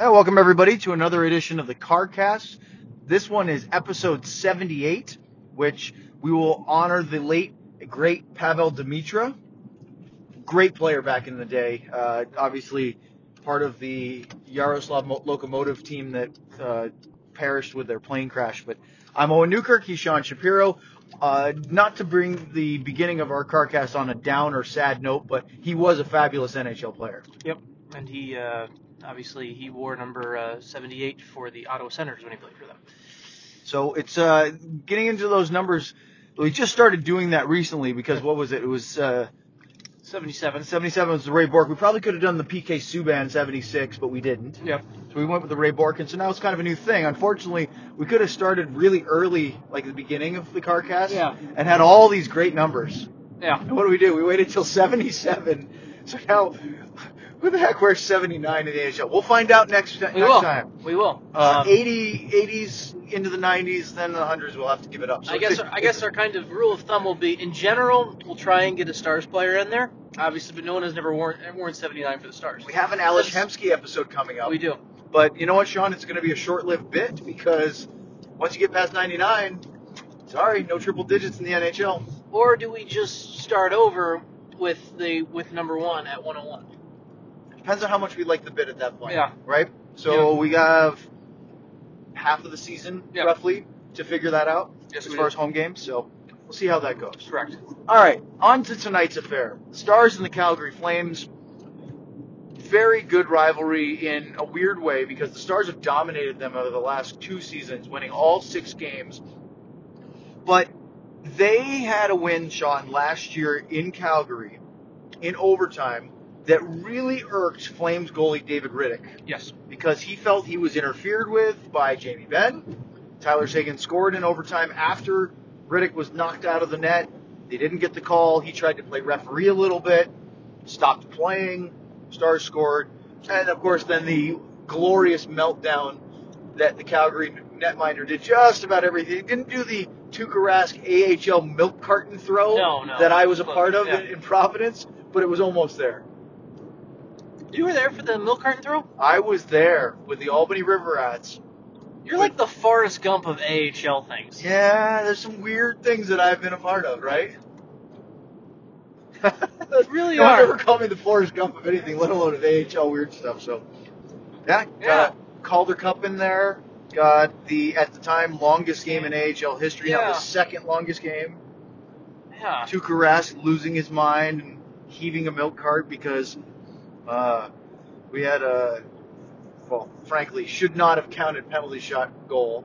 Hey, welcome everybody to another edition of the CarCast. This one is episode 78, which we will honor the late great Pavel Demitra. Great player back in the day. Uh, obviously, part of the Yaroslav Mo- Lokomotiv team that uh, perished with their plane crash. But I'm Owen Newkirk. He's Sean Shapiro. Uh, not to bring the beginning of our CarCast on a down or sad note, but he was a fabulous NHL player. Yep, and he uh, obviously he wore number uh, 78 for the Ottawa Senators when he played for them. So it's uh, getting into those numbers. We just started doing that recently because what was it? It was uh, 77. 77 was the Ray Bourque. We probably could have done the PK Subban 76, but we didn't. Yep. So we went with the Ray Bourque, and so now it's kind of a new thing. Unfortunately, we could have started really early, like the beginning of the CarCast, Yeah. and had all these great numbers. Yeah. And what do we do? We waited till 77. So now, who the heck wears 79 in the NHL? We'll find out next, next We will. time. We will. Uh, Um, 80, 80s into the 90s, then the hundreds. We'll have to give it up. So I guess it's- I guess our kind of rule of thumb will be in general we'll try and get a Stars player in there. Obviously, but no one has never worn worn 79 for the Stars. we have an Ales Hemsky episode coming up. We do. But you know what, Sean? It's going to be a short-lived bit because once you get past 99, sorry, no triple digits in the NHL. Or do we just start over with the with number one at 101? Depends on how much we like the bit at that point. Yeah. Right? So we have half of the season, Yeah. roughly, to figure that out Yes, as far do. as home games. So we'll see how that goes. Correct. All right, on to tonight's affair. Stars and the Calgary Flames. Very good rivalry in a weird way because the Stars have dominated them over the last two seasons, winning all six games. But they had a win, Sean, last year in Calgary in overtime that really irked Flames goalie David Rittich Yes. because he felt he was interfered with by Jamie Benn. Tyler Seguin scored in overtime after Rittich was knocked out of the net. They didn't get the call. He tried to play referee a little bit, stopped playing. Stars scored, and of course, then the glorious meltdown that the Calgary netminder did just about everything. He didn't do the Tuukka Rask AHL milk carton throw No, no. that I was a part of yeah. in, in Providence, but it was almost there. You were there for the milk carton throw. I was there with the Albany River Rats. You're like the Forrest Gump of AHL things. Yeah, there's some weird things that I've been a part of, right? really no one are. ever called me the Forrest Gump of anything, let alone of AHL weird stuff. So, yeah, got Calder Cup in there. Got the at the time longest game in AHL history. Now Yeah. the second longest game. Yeah. Tuukka Rask losing his mind and heaving a milk cart because uh, we had a well, frankly, should not have counted penalty shot goal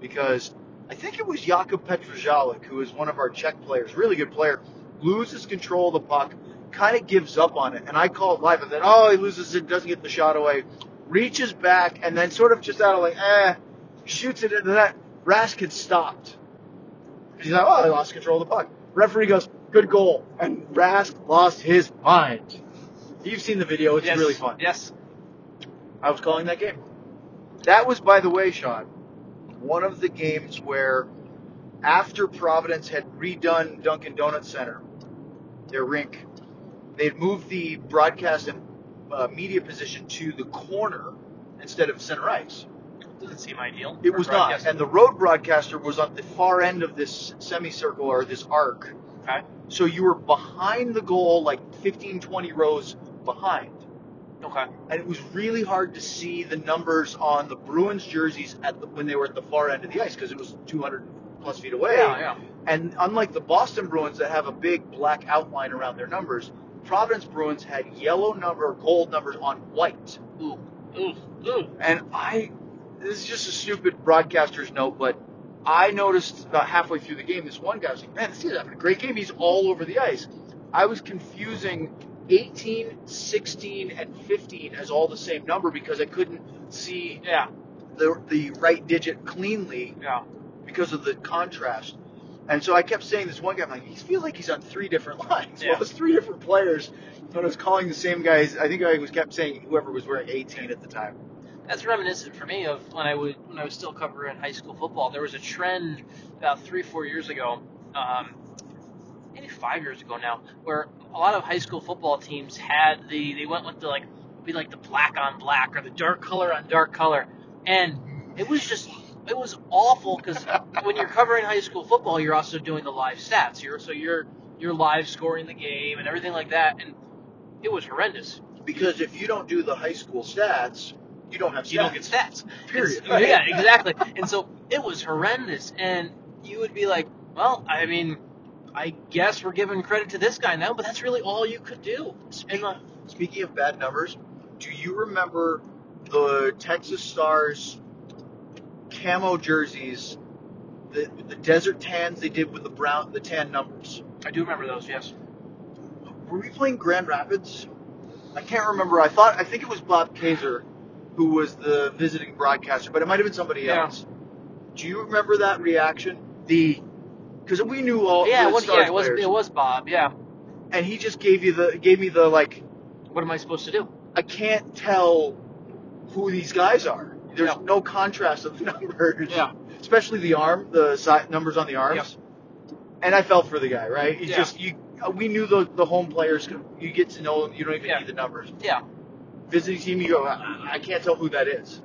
because I think it was Jakub Petruzalek, who is one of our Czech players, really good player, loses control of the puck, kind of gives up on it, and I call it live, and then oh, he loses it, doesn't get the shot away, reaches back, and then sort of just out of like eh, shoots it into that. Rask had stopped. He's like, oh, I lost control of the puck. Referee goes, good goal, and Rask lost his mind. You've seen the video; it's Yes. really fun. Yes. I was calling that game. That was, by the way, Sean, one of the games where, after Providence had redone Dunkin' Donuts Center, their rink, they had moved the broadcast and uh, media position to the corner instead of center ice. Doesn't seem ideal. It was not, and the road broadcaster was on the far end of this semicircle or this arc. Okay. So you were behind the goal, like 15, 20 rows behind Okay. and it was really hard to see the numbers on the Bruins jerseys at the, when they were at the far end of the ice because it was 200 plus feet away. Yeah, yeah. And unlike the Boston Bruins that have a big black outline around their numbers, Providence Bruins had yellow number, gold numbers on white. Ooh. Ooh. Ooh. And I, this is just a stupid broadcaster's note, but I noticed about halfway through the game, this one guy was like, man, this guy's having a great game. He's all over the ice. I was confusing 18, 16, and 15 as all the same number because I couldn't see Yeah. the, the right digit cleanly Yeah. because of the contrast. And so I kept saying this one guy, I'm like, he feels like he's on three different lines. Yeah. Well, it's three different players. But I was calling the same guys. I think I was kept saying whoever was wearing 18 at the time. That's reminiscent for me of when I would when I was still covering high school football. There was a trend about three four years ago, um, maybe five years ago now, where a lot of high school football teams had the they went with the like be like the black on black or the dark color on dark color, and it was just it was awful because when you're covering high school football, you're also doing the live stats. You're so you're you're live scoring the game and everything like that, and it was horrendous. Because if you don't do the high school stats, you don't have stats. You don't get stats. Period. It's- Yeah, exactly. And so it was horrendous, and you would be like, well, I mean. I guess we're giving credit to this guy now, but that's really all you could do. And uh, Speaking of bad numbers, do you remember the Texas Stars camo jerseys, the the desert tans they did with the brown the tan numbers? I do remember those, yes. Were we playing Grand Rapids? I can't remember. I thought I think it was Bob Kaiser who was the visiting broadcaster, but it might have been somebody Yeah. else. Do you remember that reaction? The because we knew all yeah, the it was, yeah, it was players, it was Bob. Yeah. and he just gave you the gave me the like What am I supposed to do? I can't tell who these guys are. There's Yeah. no contrast of the numbers. Yeah. Especially the arm, the side numbers on the arms. And I felt for the guy, right? It's Yeah. just you. We knew the the home players. You get to know them. You don't even Yeah. need the numbers. Yeah. Visiting team, you go. I, I can't tell who that is.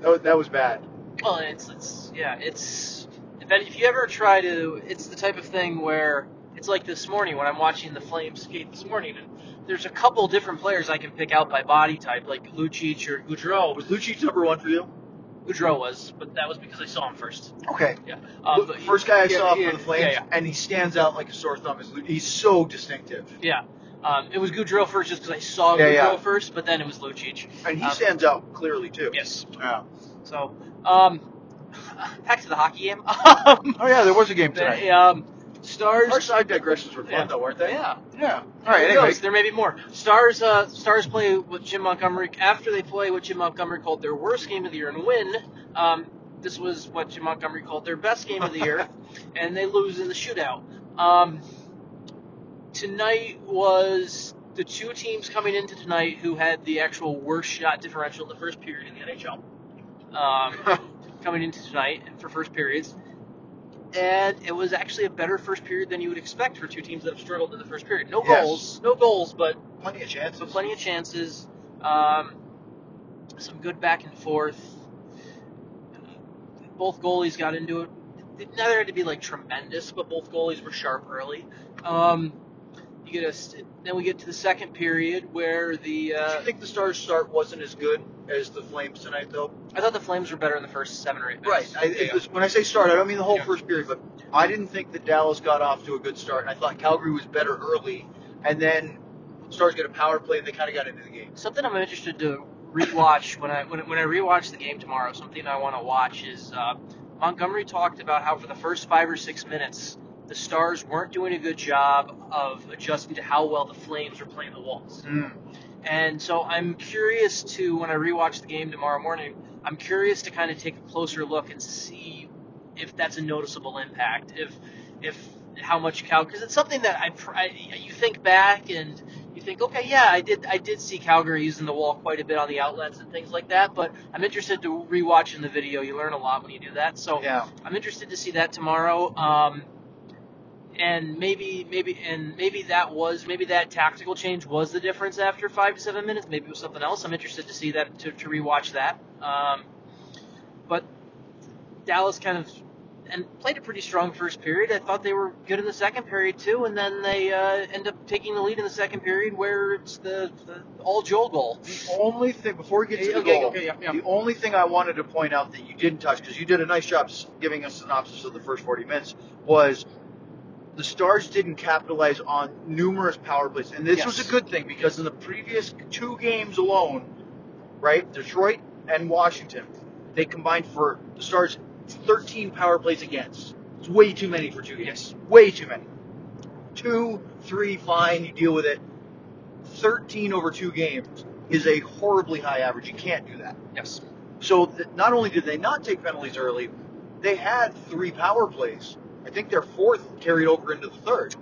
That was, that was bad. Well, it's it's yeah, it's any, if you ever try to, it's the type of thing where it's like this morning when I'm watching the Flames skate this morning, and there's a couple different players I can pick out by body type, like Lucic or Gaudreau. Was Lucic number one for you? Gaudreau was, but that was because I saw him first. Okay. Yeah. Um, but- First guy I yeah, saw yeah, for the Flames, Yeah, and he stands out like a sore thumb. Is he's so distinctive, yeah. Um, it was Gaudreau first just because I saw Gaudreau first, but then it was Lucic. and he Um, stands out clearly too. Yes. Yeah. So, um, back to the hockey game. um, Oh yeah, there was a game tonight. um, Stars. Our side digressions were fun Yeah. though, weren't they? Yeah. Yeah. All right. Anyway. There may be more. Stars. Uh, Stars play with Jim Montgomery after they play what Jim Montgomery called their worst game of the year and win. Um, this was what Jim Montgomery called their best game of the year, and they lose in the shootout. Um, tonight was the two teams coming into tonight who had the actual worst shot differential in the first period in the NHL. Um, coming into tonight for first periods. And it was actually a better first period than you would expect for two teams that have struggled in the first period. No Yes. goals, no goals, but plenty of chances. so plenty of chances. Um, some good back and forth. Both goalies got into it. It neither had to be like tremendous, but both goalies were sharp early. Um, you get a st- then we get to the second period where the Do uh, you think the Stars' start wasn't as good as the Flames tonight, though? I thought the Flames were better in the first seven or eight minutes. I, Yeah, it was, when I say start, I don't mean the whole Yeah. first period, but I didn't think that Dallas got off to a good start, and I thought Calgary was better early, and then Stars get a power play, and they kind of got into the game. Something I'm interested to rewatch when I when, when I rewatch the game tomorrow. Something I want to watch is uh, Montgomery talked about how for the first five or six minutes the Stars weren't doing a good job of adjusting to how well the Flames were playing the Wolves. And so I'm curious to when I rewatch the game tomorrow morning. I'm curious to kind of take a closer look and see if that's a noticeable impact. If if how much Cal because it's something that I, I you think back and you think okay yeah I did I did see Calgary using the wall quite a bit on the outlets and things like that. But I'm interested to rewatch in the video. You learn a lot when you do that. So Yeah. I'm interested to see that tomorrow. Um, and maybe, maybe, and maybe that was maybe that tactical change was the difference after five to seven minutes. Maybe it was something else. I'm interested to see that to, to rewatch that. Um, but Dallas kind of and played a pretty strong first period. I thought they were good in the second period too, and then they uh, end up taking the lead in the second period, where it's the, the all Joel goal. The only thing, before we get to the Okay, goal, okay, yeah, yeah. the only thing I wanted to point out that you didn't touch, because you did a nice job giving a synopsis of the first 40 minutes, was the Stars didn't capitalize on numerous power plays. And this Yes. was a good thing, because in the previous two games alone, right, Detroit and Washington, they combined for the Stars 13 power plays against. It's way too many for two games. Way too many. Two, three, fine, you deal with it. 13 over two games is a horribly high average. You can't do that. Yes. So th- not only did they not take penalties early, they had three power plays. I think their fourth carried over into the third,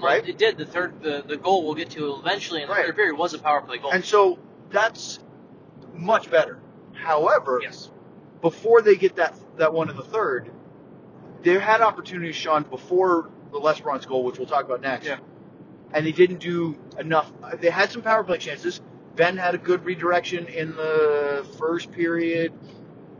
right? Well, it did. The third, the, the goal we'll get to eventually in the Right. third period was a power play goal. And so that's much better. However, yes. before they get that that one in the third, they had opportunities, Sean, before the Lesperance goal, which we'll talk about next. Yeah. And they didn't do enough. They had some power play chances. Benn had a good redirection in the first period.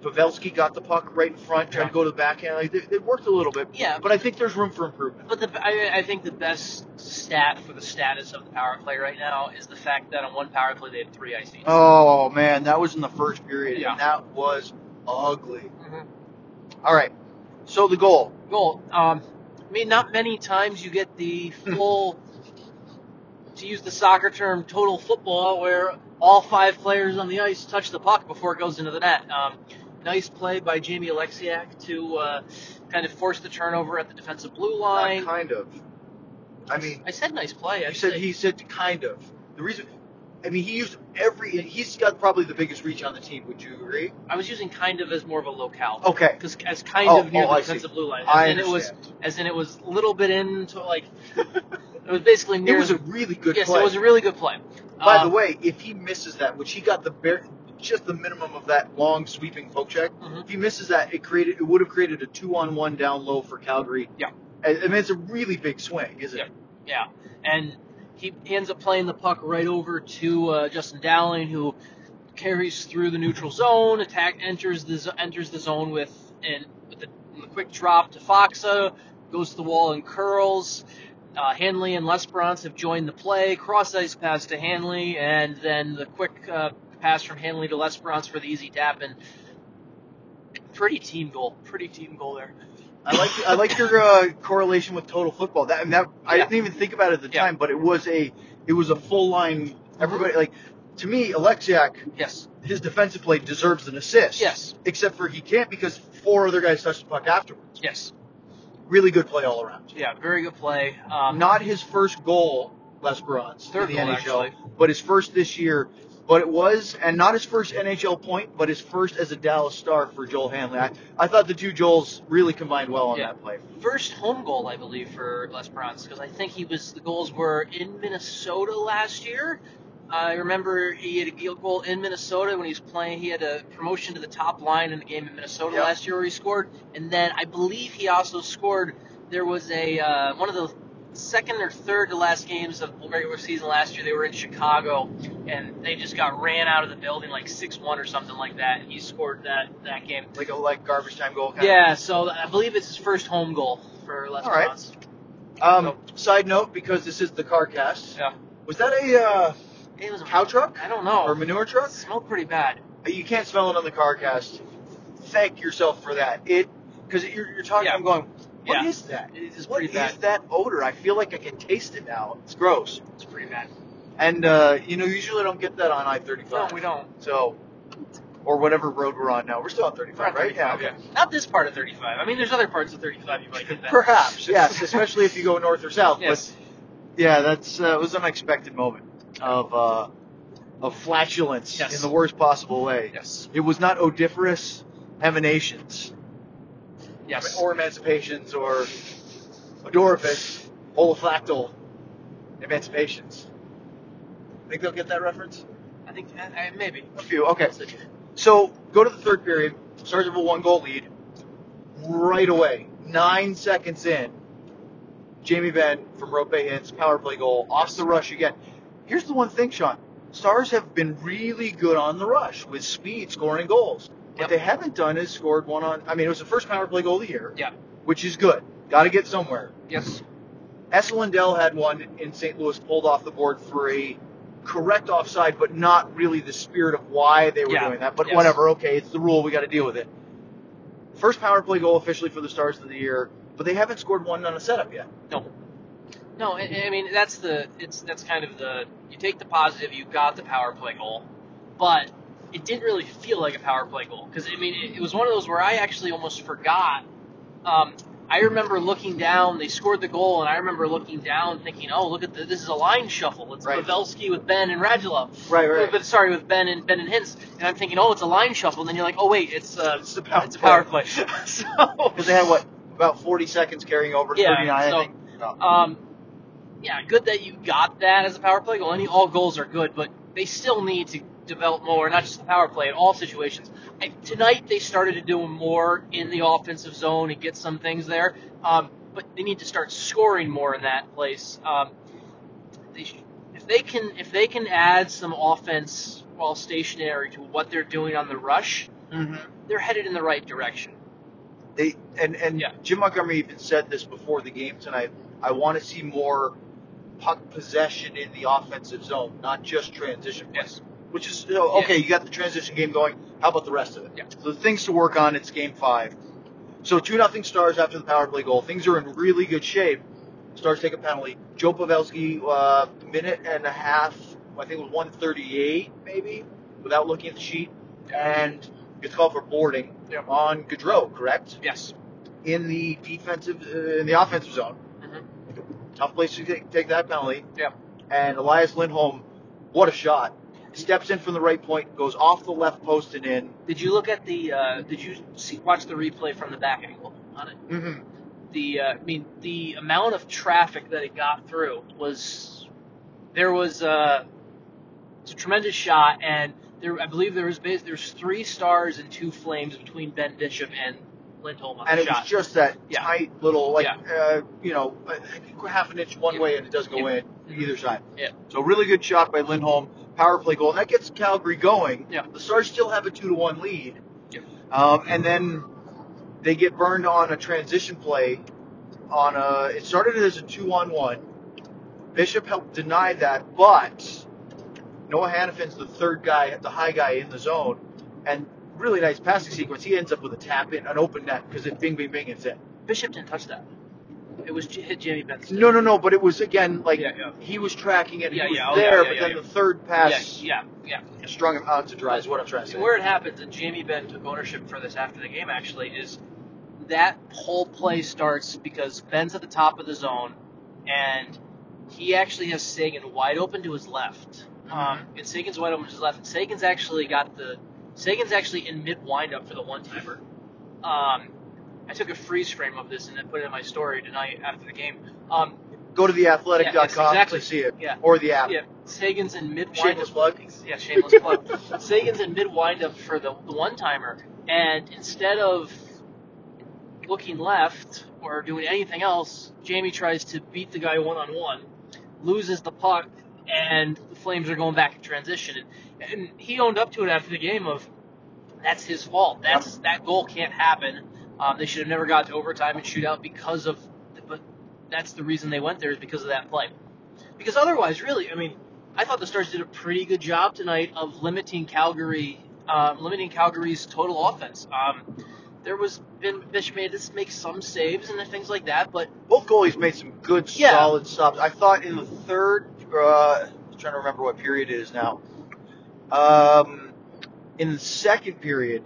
Pavelski got the puck right in front, tried Yeah. to go to the backhand. Like, they, they worked a little bit, Yeah, but I think there's room for improvement. But the, I, I think the best stat for the status of the power play right now is the fact that on one power play they had three ICs. Oh man, that was in the first period, Yeah. and that was ugly. Mhm. All right, so the goal. Goal. Um, I mean, not many times you get the full, to use the soccer term, total football, where all five players on the ice touch the puck before it goes into the net. Um, nice play by Jamie Oleksiak to uh, kind of force the turnover at the defensive blue Not line. kind of. I mean, I said nice play. I you said he said kind of. The reason, I mean, he used every. He's got probably the biggest reach on the team. Would you agree? I was using kind of as more of a locale. Okay. Because as kind Oh, of near oh, the I see. defensive blue line, I and it was as in it was a little bit into like it was basically near. It was a really good yes, play. it was a really good play. By Uh, the way, if he misses that, which he got the bare, just the minimum of that long sweeping poke check, Mhm. if he misses that, it created it would have created a two on one down low for Calgary. Yeah. I, I mean, it's a really big swing, isn't it? Yeah, and he, he ends up playing the puck right over to uh, Justin Dowling, who carries through the neutral zone, attack enters the enters the zone with and with the, with a quick drop to Faksa, goes to the wall and curls. Uh, Hanley and Lesperance have joined the play. Cross ice pass to Hanley, and then the quick uh, pass from Hanley to Lesperance for the easy tap. And pretty team goal. Pretty team goal there. I like I like your uh, correlation with total football. That, and that I Yeah. didn't even think about it at the Yeah. time, but it was a it was a full line. Everybody like to me, Oleksiak, Yes. his defensive play deserves an assist. Yes. Except for he can't because four other guys touched the puck afterwards. Yes. Really good play all around. Yeah. Very good play. Um, Not his first goal, Lesperance, Third in the goal, NHL, actually. but his first this year. But it was, and not his first NHL point, but his first as a Dallas Star for Joel Hanley. I, I thought the two Joels really combined well on Yeah. that play. first home goal, I believe, for Lesperance because I think he was the goals were in Minnesota last year. I remember he had a goal in Minnesota when he was playing. He had a promotion to the top line in the game in Minnesota Yep. last year where he scored, and then I believe he also scored. There was a uh, one of the second or third to last games of regular season last year. They were in Chicago, and they just got ran out of the building like six one or something like that. And he scored that that game. Like a like garbage time goal. Kind Yeah, so I believe it's his first home goal for Les All right. Of. Um, side note, because this is the car cast. Yeah. Was that a uh, It was a cow truck I don't know. or manure truck? It smelled pretty bad. You can't smell it on the car cast. Thank yourself for that. It because you're, you're talking. Yeah. I'm going. What is Yeah. that? It is What pretty is bad. that odor? I feel like I can taste it now. It's gross. It's pretty bad. And uh, you know, usually I don't get that on I-35. No, we don't. So, or whatever road we're on now. We're still on 35, We're on right? 35, yeah. Not this part of 35. I mean, there's other parts of 35 you might get that. Perhaps, yes, especially if you go north or south. Yes. But yeah, that's uh, it was an unexpected moment of uh, of flatulence Yes. in the worst possible way. Yes. It was not odiferous emanations Yes. or emancipations or odoriferous olfactal emancipations. I think they'll get that reference? I think uh, uh, maybe. A few. Okay. So go to the third period. Stars have a one goal lead. Right away, nine seconds in, Jamie Benn from Roope Hintz power play goal off the rush again. Here's the one thing, Sean. Stars have been really good on the rush with speed, scoring goals. What Yep. they haven't done is scored one on. I mean, it was the first power play goal of the year, Yeah. which is good. Got to get somewhere. Yes. Esa Lindell had one in St. Louis pulled off the board for a correct offside, but not really the spirit of why they were Yeah. doing that. But Yes. whatever, okay, it's the rule. We got to deal with it. First power play goal officially for the Stars of the year, but they haven't scored one on a setup yet. No. No, I, I mean that's the it's that's kind of the you take the positive. You got the power play goal, but it didn't really feel like a power play goal because I mean it, it was one of those where I actually almost forgot. Um, I remember looking down. They scored the goal, and I remember looking down, thinking, "Oh, look at the, this is a line shuffle. It's Right. Pavelski with Benn and Radulov. Right, right. But sorry, with Benn and Benn and Hintz. And I'm thinking, oh, it's a line shuffle. And then you're like, oh wait, it's uh, It's the power it's a play. power play. so Because they had what about 40 seconds carrying over to Yeah, 39, so- I think. No. Um, yeah, good that you got that as a power play goal. Any all goals are good, but they still need to develop more, not just the power play in all situations. And tonight they started to do more in the offensive zone and get some things there, um, but they need to start scoring more in that place. Um, they sh- if they can if they can add some offense while stationary to what they're doing on the rush, Mm-hmm. they're headed in the right direction. They and and Yeah. Jim Montgomery even said this before the game tonight. I want to see more puck possession in the offensive zone, not just transition. play. Yes. Which is you know, okay. You got the transition game going. How about the rest of it? Yeah. So the things to work on. It's game five. So two nothing Stars after the power play goal. Things are in really good shape. Stars take a penalty. Joe Pavelski, uh, minute and a half. I think it was 138 maybe, without looking at the sheet, and gets called for boarding Yeah. on Gaudreau, correct? Yes. In the defensive, uh, in the offensive zone. Mm-hmm. Tough place to take, take that penalty. Yeah. And Elias Lindholm, what a shot! Steps in from the right point, goes off the left post and in. Did you look at the? Uh, did you see, watch the replay from the back angle on it? Mm-hmm. The uh, I mean, the amount of traffic that it got through was there was a, it's a tremendous shot, and there I believe there was bas- there's three stars and two flames between Ben Bishop and Lindholm And it shot. was just that Yeah. tight little, like, Yeah. uh, you know, half an inch one Yeah. way and it doesn't go in either side. Yeah. So really good shot by Lindholm. Power play goal. And that gets Calgary going. Yeah. The Stars still have a two to one lead. Yeah. Um, and then they get burned on a transition play. On a, it started as a two on one. Bishop helped deny that, but Noah Hanifin's the third guy, the high guy in the zone, and really nice passing sequence. He ends up with a tap in, an open net because it bing, bing, bing, it's in. Bishop didn't touch that. It was hit Jamie Benson. No, no, no, but it was again like Yeah, yeah. he was tracking it. Yeah, he was yeah, oh, there, but then the third pass yeah, yeah. strung him out to dry. Is what I'm trying to say. Where it happens, and Jamie Benn took ownership for this after the game actually, is that whole play starts because Benn's at the top of the zone, and he actually has Seguin wide open to his left. Um, and Seguin's wide open to his left, and Seguin's actually got the Seguin's actually in mid windup for the one timer. Um, I took a freeze frame of this and then put it in my story tonight after the game. Um, Go to theathletic.com Yeah, yes, exactly. to see it, Yeah. or the app. yeah, Seguin's in mid Shameless plug. Yeah, shameless plug. Seguin's in mid windup for the, the one timer, and instead of looking left or doing anything else, Jamie tries to beat the guy one on one, loses the puck, and the Flames are going back in transition. And, and he owned up to it after the game of that's his fault. That's that goal can't happen. Um, they should have never got to overtime and shootout because of, but that's the reason they went there is because of that play. Because otherwise, really, I mean, I thought the Stars did a pretty good job tonight of limiting Calgary, um, limiting Calgary's total offense. Um, there was been Bishop made this make some saves and things like that, but Both goalies made some good, Yeah. solid stops. I thought in the third, uh, I'm trying to remember what period it is now. Um, in the second period,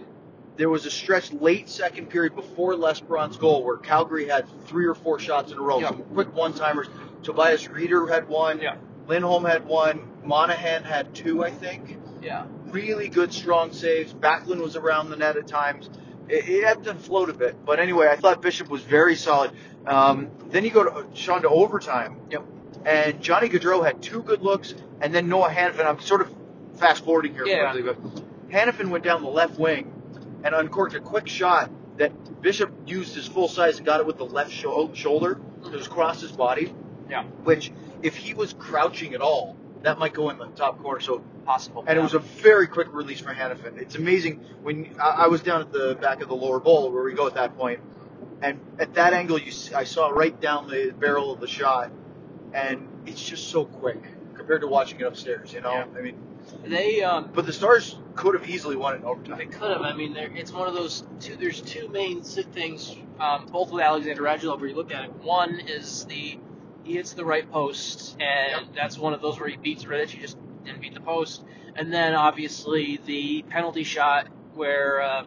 there was a stretch late second period before Lesperance's goal where Calgary had three or four shots in a row. Yeah. Some quick one timers. Tobias Rieder had one. Yeah. Lindholm had one. Monahan had two, I think. yeah, really good, strong saves. Backlund was around the net at times. It, it ebbed and flowed a bit, but anyway, I thought Bishop was very solid. Um, then you go to Sean to overtime. Yep. And Johnny Gaudreau had two good looks, and then Noah Hanifin. I'm sort of fast forwarding here Yeah. quickly, but Hanifin went down the left wing and uncorked a quick shot that Bishop used his full size and got it with the left sho- shoulder. It was across his body. Yeah. Which, if he was crouching at all, that might go in the top corner. So possible. and it was a very quick release for Hanifin. It's amazing when I, I was down at the back of the lower bowl where we go at that point, and at that angle, you see, I saw right down the barrel of the shot, and it's just so quick compared to watching it upstairs. You know, Yeah. I mean, they um, but the Stars could have easily won it in They could have. I mean, it's one of those two. There's two main things, um, both with Alexander Radulov, where you look at it. One is the he hits the right post, and that's one of those where he beats Rittich. He just didn't beat the post. And then obviously the penalty shot where uh,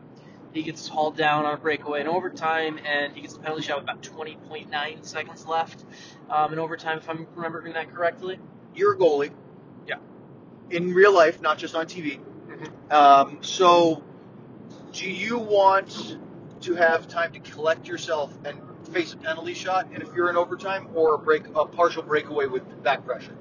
he gets hauled down on a breakaway in overtime, and he gets the penalty shot with about 20.9 seconds left um, in overtime, if I'm remembering that correctly. You're a goalie. Yeah. In real life, not just on TV. Mhm. Um, so, do you want to have time to collect yourself and face a penalty shot, and if you're in overtime, or a break, a partial breakaway with back pressure?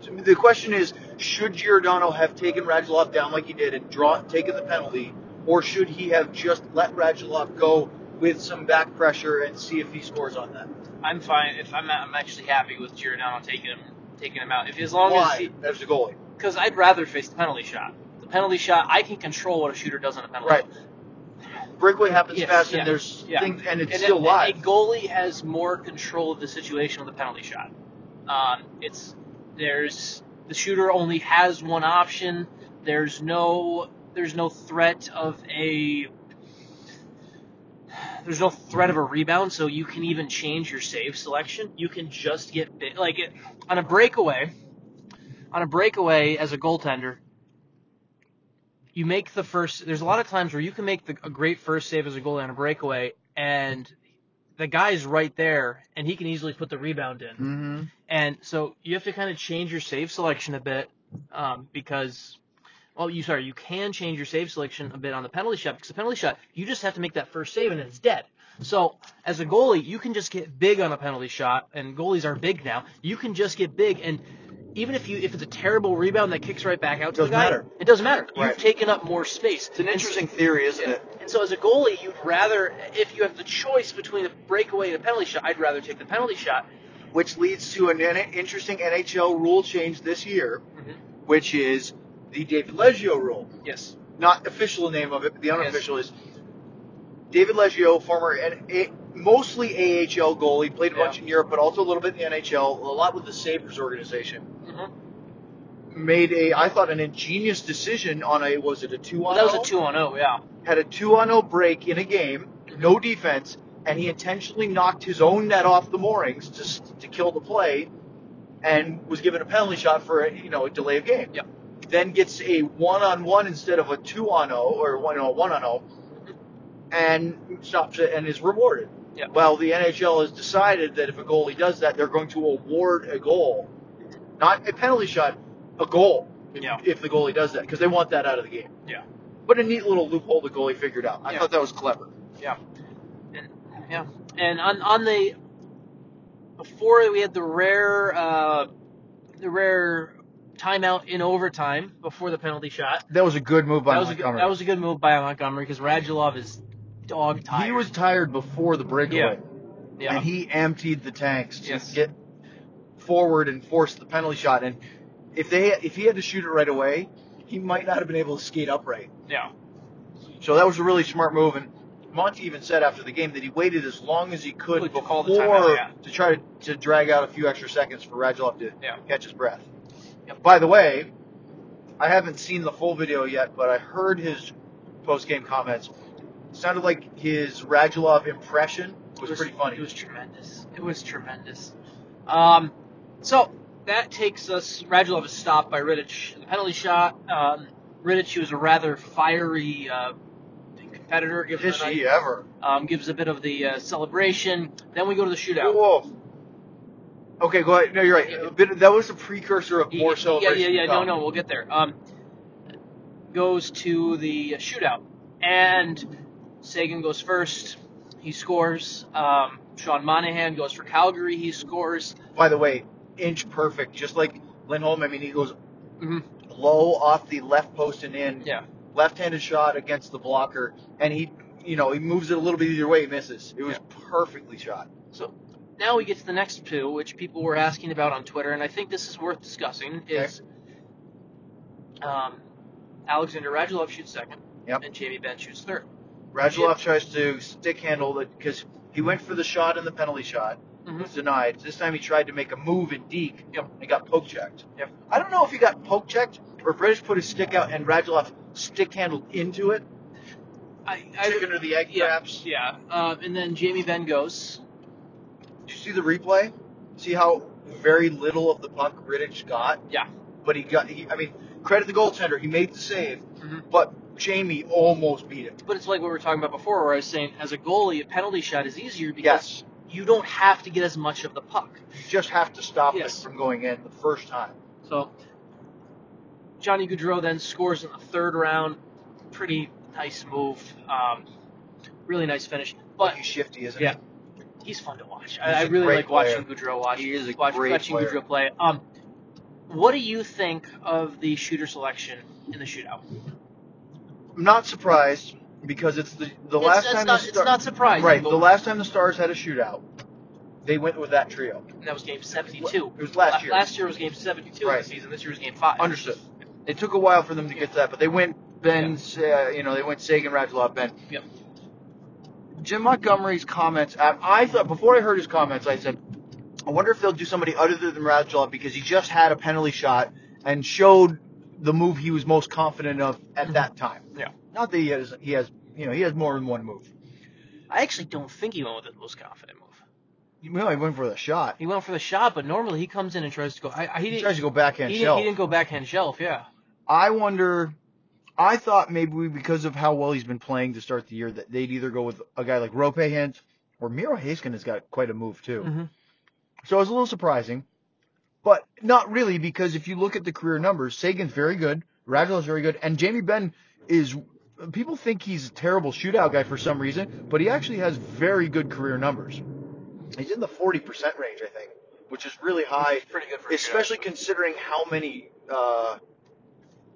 So the question is, should Giordano have taken Radulov down like he did and draw, taken the penalty, or should he have just let Radulov go with some back pressure and see if he scores on that? I'm fine. If I'm, I'm actually happy with Giordano taking him taking him out. If as long Why? As a goalie. because I'd rather face the penalty shot. The penalty shot, I can control what a shooter does on a penalty. Right. Breakaway happens Yes, fast, yeah, and there's yeah. things, and it's And still a, live. A goalie has more control of the situation on the penalty shot. Um, it's there's the shooter only has one option. There's no there's no threat of a there's no threat of a rebound, so you can even change your save selection. You can just get big, like it, on a breakaway. On a breakaway as a goaltender, you make the first. There's a lot of times where you can make the, a great first save as a goalie on a breakaway, and the guy's right there, and he can easily put the rebound in. mm-hmm. And so you have to kind of change your save selection a bit um, because, well, you sorry, you can change your save selection a bit on the penalty shot because the penalty shot you just have to make that first save and it's dead. So as a goalie, you can just get big on a penalty shot, and goalies are big now. You can just get big, and even if you if it's a terrible rebound that kicks right back out to Doesn't the guy, matter. it doesn't matter. Right. You've taken up more space. It's an interesting theory, isn't it? And so as a goalie, you'd rather, if you have the choice between a breakaway and a penalty shot, I'd rather take the penalty shot. Which leads to an interesting NHL rule change this year, Mhm. which is the David Leggio rule. Yes. Not official name of it, but the unofficial is David Leggio, former A- mostly AHL goalie, played a bunch in Europe, but also a little bit in the NHL, a lot with the Sabres organization. hmm Made a, I thought, an ingenious decision on a, was it a two on that was a two on zero. Yeah. had a two on zero break in a game, no defense, and he intentionally knocked his own net off the moorings just to kill the play, and was given a penalty shot for a, you know a delay of game. Yep. Then gets a one on one instead of a two on zero or one no, one on zero, and stops it and is rewarded. Yep. Well, the NHL has decided that if a goalie does that, they're going to award a goal, not a penalty shot, a goal. Yeah. If the goalie does that, because they want that out of the game. Yeah. But a neat little loophole the goalie figured out. I Yeah. thought that was clever. And yeah. And on on the before we had the rare uh, the rare timeout in overtime before the penalty shot. That was a good move by That was a Montgomery. that was a good move by Montgomery because Radulov is dog tired. he was tired before the breakaway, yeah. and he emptied the tanks to Yes. get forward and force the penalty shot. And if they if he had to shoot it right away, he might not have been able to skate upright. yeah. So that was a really smart move. And Monty even said after the game that he waited as long as he could To before call the timeout, yeah. to try to, to drag out a few extra seconds for Radulov to Yeah. catch his breath. Yep. By the way, I haven't seen the full video yet, but I heard his post game comments. sounded like his Radulov impression was, It pretty funny. It was tremendous. It was tremendous. Um, so that takes us. Radulov is stopped by Rittich. The penalty shot. Um, Rittich, who is a rather fiery uh, competitor, gives he ever? um, gives a bit of the uh, celebration. Then we go to the shootout. Whoa. Okay, go ahead. No, you're right. Bit, that was a precursor of more yeah, celebration. yeah, yeah. to No, come. no, we'll get there. Um, goes to the shootout, and Seguin goes first. He scores. Um, Sean Monahan goes for Calgary. He scores. By the way, inch perfect, just like Lindholm. I mean, he goes Mhm. low off the left post and in. Yeah. Left-handed shot against the blocker, and he, you know, he moves it a little bit either way. He misses. It was perfectly shot. So now we get to the next two, which people were asking about on Twitter, and I think this is worth discussing. Is um, Alexander Radulov shoots second, Yep. and Jamie Benn shoots third. Radulov tries to stick handle it because he went for the shot and the penalty shot. Mhm. was denied. This time he tried to make a move in deke Yep. and got poke checked. Yep. I don't know if he got poke checked or if Rittich put his stick out and Radulov stick handled into it. I, I Chicken or the egg, yeah, perhaps. yeah. Um, and then Jamie Benn goes. You see the replay? See how very little of the puck Rittich got? Yeah. But he got, he, I mean, credit the goaltender. He made the save, Mhm. but Jamie almost beat it. But it's like what we were talking about before, where I was saying, as a goalie, a penalty shot is easier because Yes. you don't have to get as much of the puck. You just have to stop Yes. it from going in the first time. So Johnny Gaudreau then scores in the third round. Pretty nice move. Um, really nice finish. But he's shifty, isn't yeah. he? He's fun to watch. I, I, really like player. watching Gaudreau watch. He is a watch, great watching player. Gaudreau play. Um, what do you think of the shooter selection in the shootout? I'm not surprised because it's the the It's- last it's time not- the it's not surprising, Right, the last time the Stars had a shootout, they went with that trio. and that was game 72. It was last year. Last year was game 72 of the season. This year was game five. Understood. It took a while for them to get to that, but they went Benn, uh, you know, they went Seguin, Radulov, Benn. Yep. Jim Montgomery's comments. I, I thought before I heard his comments, I said, I wonder if they'll do somebody other than Radulov because he just had a penalty shot and showed the move he was most confident of at that mm-hmm. time. Yeah. Not that he has, he has, you know, he has more than one move. I actually don't think he went with the most confident move. Well, he went for the shot. He went for the shot, but normally he comes in and tries to go. I, I, he He didn't. tries to go backhand he, shelf. didn't, he didn't go backhand shelf. Yeah. I wonder. I thought maybe because of how well he's been playing to start the year that they'd either go with a guy like Roope Hintz or Miro Heiskanen has got quite a move too. Mhm. So it was a little surprising, but not really because if you look at the career numbers, Seguin's very good, Radulov's very good, and Jamie Benn is. People think he's a terrible shootout guy for some reason, but he actually has very good career numbers. He's in the 40% range, I think, which is really high Pretty good for especially considering how many uh,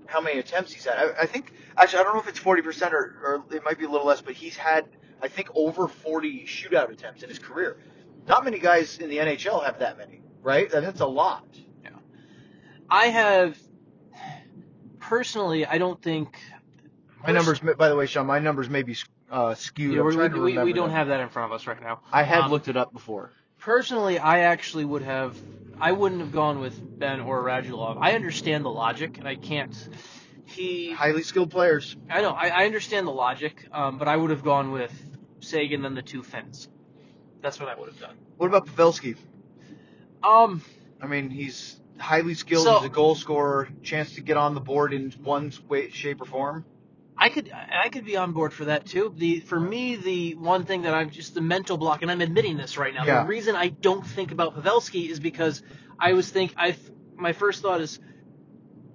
how many attempts he's had. I, I think actually I don't know if it's forty percent or, or it might be a little less, but he's had I think over forty shootout attempts in his career. Not many guys in the NHL have that many, right? And That's a lot. Yeah. I have personally. I don't think. My numbers, by the way, Sean, my numbers may be uh, skewed. Yeah, we're- trying to we, we, we don't them. have that in front of us right now. I had um, looked it up before. Personally, I actually would have. I wouldn't have gone with Benn or Radulov. I understand the logic, and I can't. He. Highly skilled players. I know. I, I understand the logic, um, but I would have gone with Seguin than the two Finns. That's what I would have done. What about Pavelski? Um. I mean, he's highly skilled. So- he's a goal scorer. Chance to get on the board in one way, shape, or form. I could I could be on board for that too. The for me the one thing that I'm just the mental block, and I'm admitting this right now. Yeah. The reason I don't think about Pavelski is because I was think I my first thought is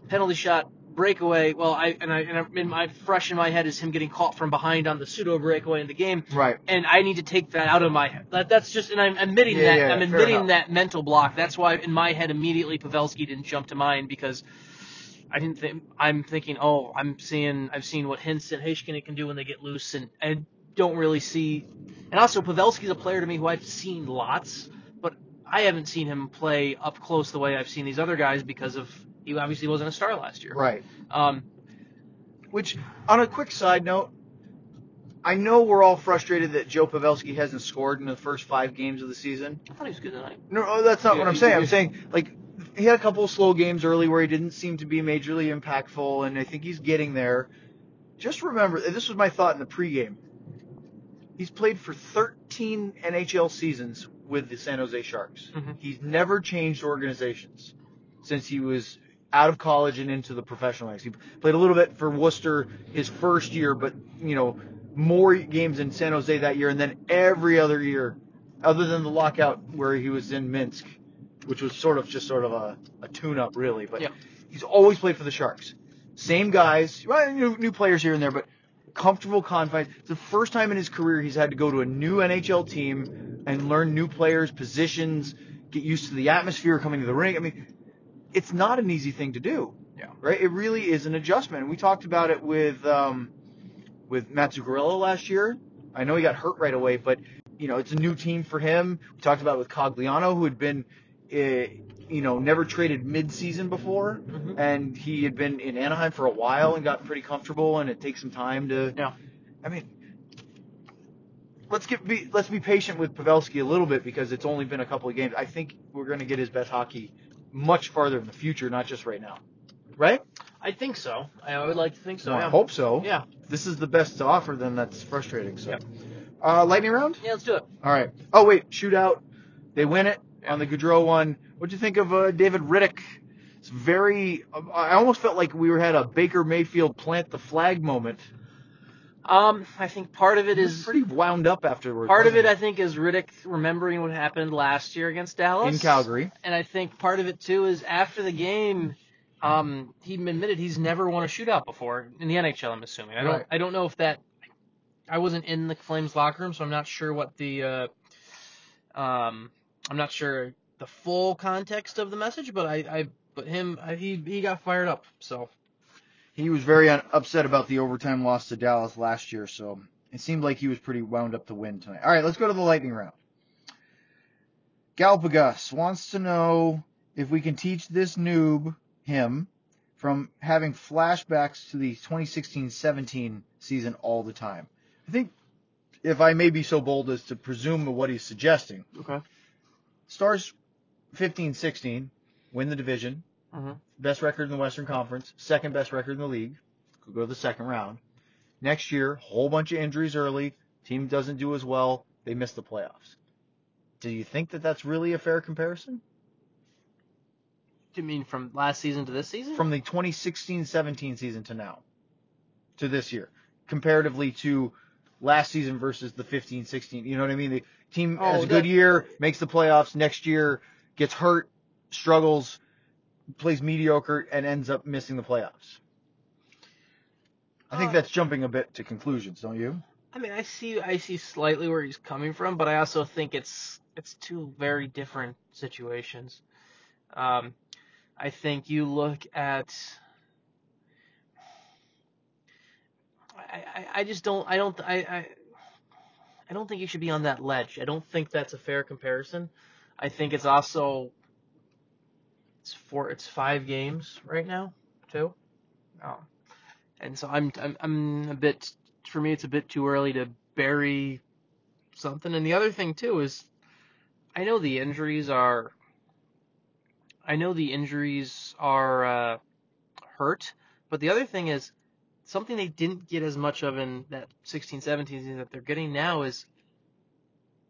penalty shot breakaway. Well, I and I and I, in my fresh in my head is him getting caught from behind on the pseudo breakaway in the game, Right. and I need to take that out of my head. That, that's just and I'm admitting Yeah, that yeah, I'm admitting that mental block. That's why in my head immediately Pavelski didn't jump to mind because. I didn't think. I'm thinking. Oh, I'm seeing. I've seen what Hintz and Heiskanen can do when they get loose, and I don't really see. And also, Pavelski's a player to me who I've seen lots, but I haven't seen him play up close the way I've seen these other guys because of he obviously wasn't a star last year. Right. Um, Which, on a quick side note, I know we're all frustrated that Joe Pavelski hasn't scored in the first five games of the season. I thought he was good tonight. No, oh, that's not Yeah, what I'm he- saying. I'm saying like he had a couple of slow games early where he didn't seem to be majorly impactful, and I think he's getting there. Just remember, this was my thought in the pregame. He's played for 13 NHL seasons with the San Jose Sharks. Mhm. He's never changed organizations since he was out of college and into the professional ranks. He played a little bit for Worcester his first year, but you know more games in San Jose that year, and then every other year, other than the lockout where he was in Minsk, which was sort of just sort of a, a tune-up really. But Yeah. he's always played for the Sharks. Same guys, well, new, new players here and there, but comfortable confines. It's the first time in his career he's had to go to a new NHL team and learn new players, positions, get used to the atmosphere coming to the ring. I mean, it's not an easy thing to do. Yeah. Right? It really is an adjustment. We talked about it with um, with Matt Zuccarello last year. I know he got hurt right away, but you know it's a new team for him. We talked about it with Cogliano, who had been, uh, you know, never traded mid-season before, Mhm. and he had been in Anaheim for a while and got pretty comfortable, and it takes some time to. Yeah. I mean, let's get be let's be patient with Pavelski a little bit because it's only been a couple of games. I think we're going to get his best hockey much farther in the future, not just right now. Right? I think so. I would like to think so. Well, I hope so. Yeah. If this is the best to offer, then that's frustrating. So, Yeah. uh, lightning round. Yeah. Let's do it. All right. Oh wait, shootout. They win it on the Gaudreau one. What'd you think of uh, David Rittich? It's very. I almost felt like we were had a Baker Mayfield plant the flag moment. Um, I think part of it is pretty wound up afterwards. part of it. I think is Rittich remembering what happened last year against? Dallas in Calgary. and I think part of it too is after the game, um, he admitted he's never won a shootout before in the NHL. I'm assuming. I don't. Right. I don't know if that. I wasn't in the Flames locker room, so I'm not sure what the. Uh, um, I'm not sure the full context of the message, but I, I but him, I, he he got fired up. So He was very un- upset about the overtime loss to Dallas last year, so it seemed like he was pretty wound up to win tonight. All right, let's go to the lightning round. Galpagus wants to know if we can teach this noob, him, from having flashbacks to the 2016-17 season all the time. I think, if I may be so bold as to presume what he's suggesting, Okay. Stars 15-16 win the division, Mhm. best record in the Western Conference, second best record in the league, could go to the second round. Next year, whole bunch of injuries early, team doesn't do as well, they miss the playoffs. Do you think that that's really a fair comparison? Do you mean from last season to this season? From the 2016-17 season to now, to this year, comparatively to last season versus the 15-16. You know what I mean? Team Oh, has a good year, makes the playoffs. Next year, gets hurt, struggles, plays mediocre, and ends up missing the playoffs. I think Uh, that's jumping a bit to conclusions, don't you? I mean, I see, I see slightly where he's coming from, but I also think it's it's two very different situations. Um, I think you look at. I, I, I just don't I don't I, I I don't think you should be on that ledge. I don't think that's a fair comparison. I think it's also it's four it's five games right now too, um, and so I'm I'm I'm a bit for me it's a bit too early to bury something. And the other thing too is I know the injuries are I know the injuries are uh, hurt, but the other thing is something they didn't get as much of in that 16 17 season that they're getting now is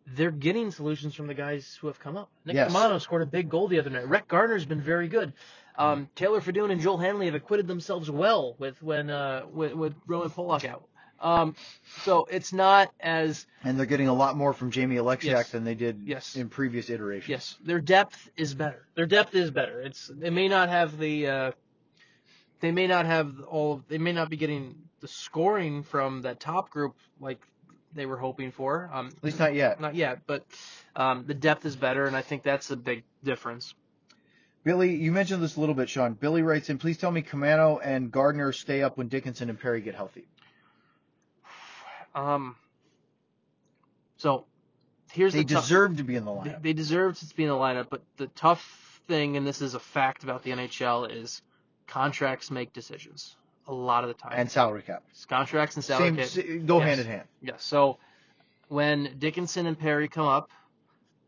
they're getting solutions from the guys who have come up. Nick Yes. Caamano scored a big goal the other night. Rhett Gardner's been very good. Um, Taylor Fedun and Joel Hanley have acquitted themselves well with when uh, with, with Roman Polak out. Um, so it's not as And they're getting a lot more from Jamie Oleksiak Yes. than they did Yes. in previous iterations. Yes, their depth is better. Their depth is better. It's they may not have the uh, they may not have all they may not be getting the scoring from that top group like they were hoping for. Um, At least not yet. not yet, but um, the depth is better, and I think that's a big difference. Billy, you mentioned this a little bit, Sean. Billy writes in, please tell me Caamano and Gardner stay up when Dickinson and Perry get healthy. Um, so here's They the tough- deserve to be in the They, lineup. they deserve to be in the lineup, but the tough thing, and this is a fact about the NHL, is contracts make decisions a lot of the time. and salary cap. contracts and salary Same, cap. go Yes. hand in hand. Yes. So when Dickinson and Perry come up,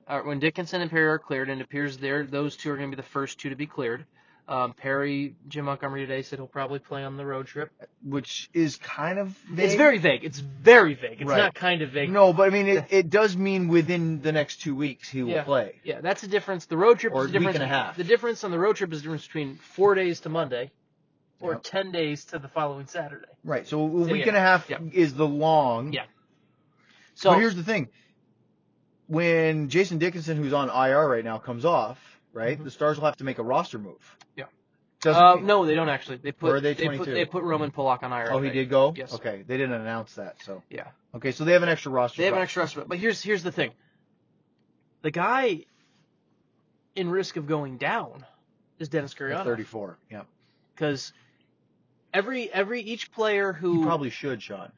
uh, when Dickinson and Perry are cleared, and it appears there those two are going to be the first two to be cleared. Um, Perry, Jim Montgomery today said he'll probably play on the road trip. Which is kind of vague. It's very vague. It's very vague. It's Right. not kind of vague. No, but I mean, it, it does mean within the next two weeks he will Yeah. play. Yeah, that's the difference. The road trip Or is a the week difference. and a half. The difference on the road trip is the difference between four days to Monday, or Yep. ten days to the following Saturday. Right. So a week yeah. and a half Yeah. is the long. Yeah. So but here's the thing. When Jason Dickinson, who's on IR right now, comes off, right, Mhm. the Stars will have to make a roster move. Yeah. Uh, no, they don't actually. They put they they put they put Roman Polak on IR. Oh, he did go? Yes. Okay. They didn't announce that, so. Yeah. Okay, so they have an extra roster. They have an extra roster, But here's here's the thing. The guy in risk of going down is Dennis Gurianov 34. Yeah. because every every each player He who probably should, Sean.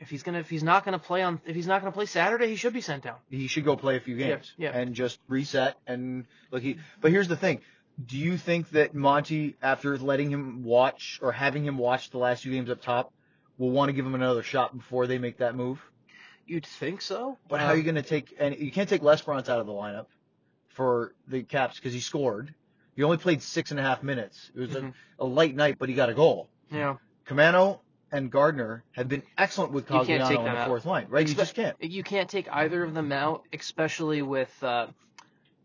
If he's gonna if he's not gonna play on if he's not gonna play Saturday he should be sent down. He should go play a few games yeah. and just reset and look. He, but here's the thing: Do you think that Monty, after letting him watch or having him watch the last few games up top, will want to give him another shot before they make that move? You'd think so. But how are you going to take? And you can't take Lesperance out of the lineup for the Caps because he scored. He only played six and a half minutes. It was Mhm. a, a light night, but he got a goal. Yeah. Caamano and Gardner have been excellent with Cogliano on the out. fourth line, right? You just can't. You can't take either of them out, especially with uh,